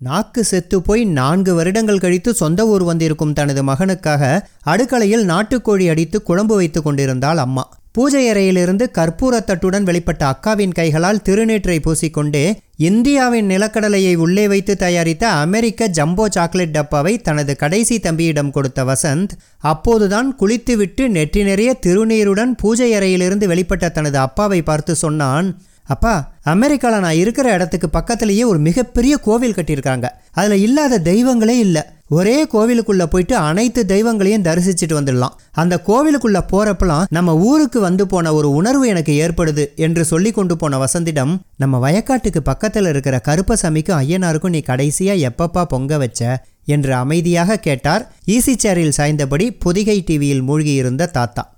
நாக்கு செத்து போய் நான்கு வருடங்கள் கழித்து சொந்த ஊர் வந்திருக்கும் தனது மகனுக்காக அடுக்கலையில் நாட்டுக்கோழி அடித்து குழம்பு வைத்து கொண்டிருந்தாள் அம்மா. பூஜை அறையிலிருந்து கற்பூரத்தட்டுடன் வெளிப்பட்ட அக்காவின் கைகளால் திருநீற்றை பூசிக்கொண்டு இந்தியாவின் நிலக்கடலையை உள்ளே வைத்து தயாரித்த அமெரிக்க ஜம்போ சாக்லேட் டப்பாவை தனது கடைசி தம்பியிடம் கொடுத்த வசந்த் அப்போதுதான் குளித்துவிட்டு நெற்றி நிறைய திருநீருடன் பூஜை அறையிலிருந்து வெளிப்பட்ட தனது அப்பாவை பார்த்து சொன்னான் அப்பா அமெரிக்காவில் நான் இருக்கிற இடத்துக்கு பக்கத்துலேயே ஒரு மிகப்பெரிய கோவில் கட்டியிருக்காங்க. அதில் இல்லாத தெய்வங்களே இல்லை. ஒரே கோவிலுக்குள்ள போயிட்டு அனைத்து தெய்வங்களையும் தரிசிச்சுட்டு வந்துடலாம். அந்த கோவிலுக்குள்ள போகிறப்பெல்லாம் நம்ம ஊருக்கு வந்து போன ஒரு உணர்வு எனக்கு ஏற்படுது என்று சொல்லி கொண்டு போன வசந்திடம் நம்ம வயக்காட்டுக்கு பக்கத்தில் இருக்கிற கருப்பசாமிக்கும் ஐயனாருக்கும் நீ கடைசியா எப்பப்பா பொங்க வச்ச? என்று அமைதியாக கேட்டார். ஈசி சேரில் சாய்ந்தபடி பொதிகை டிவியில் மூழ்கியிருந்த தாத்தா.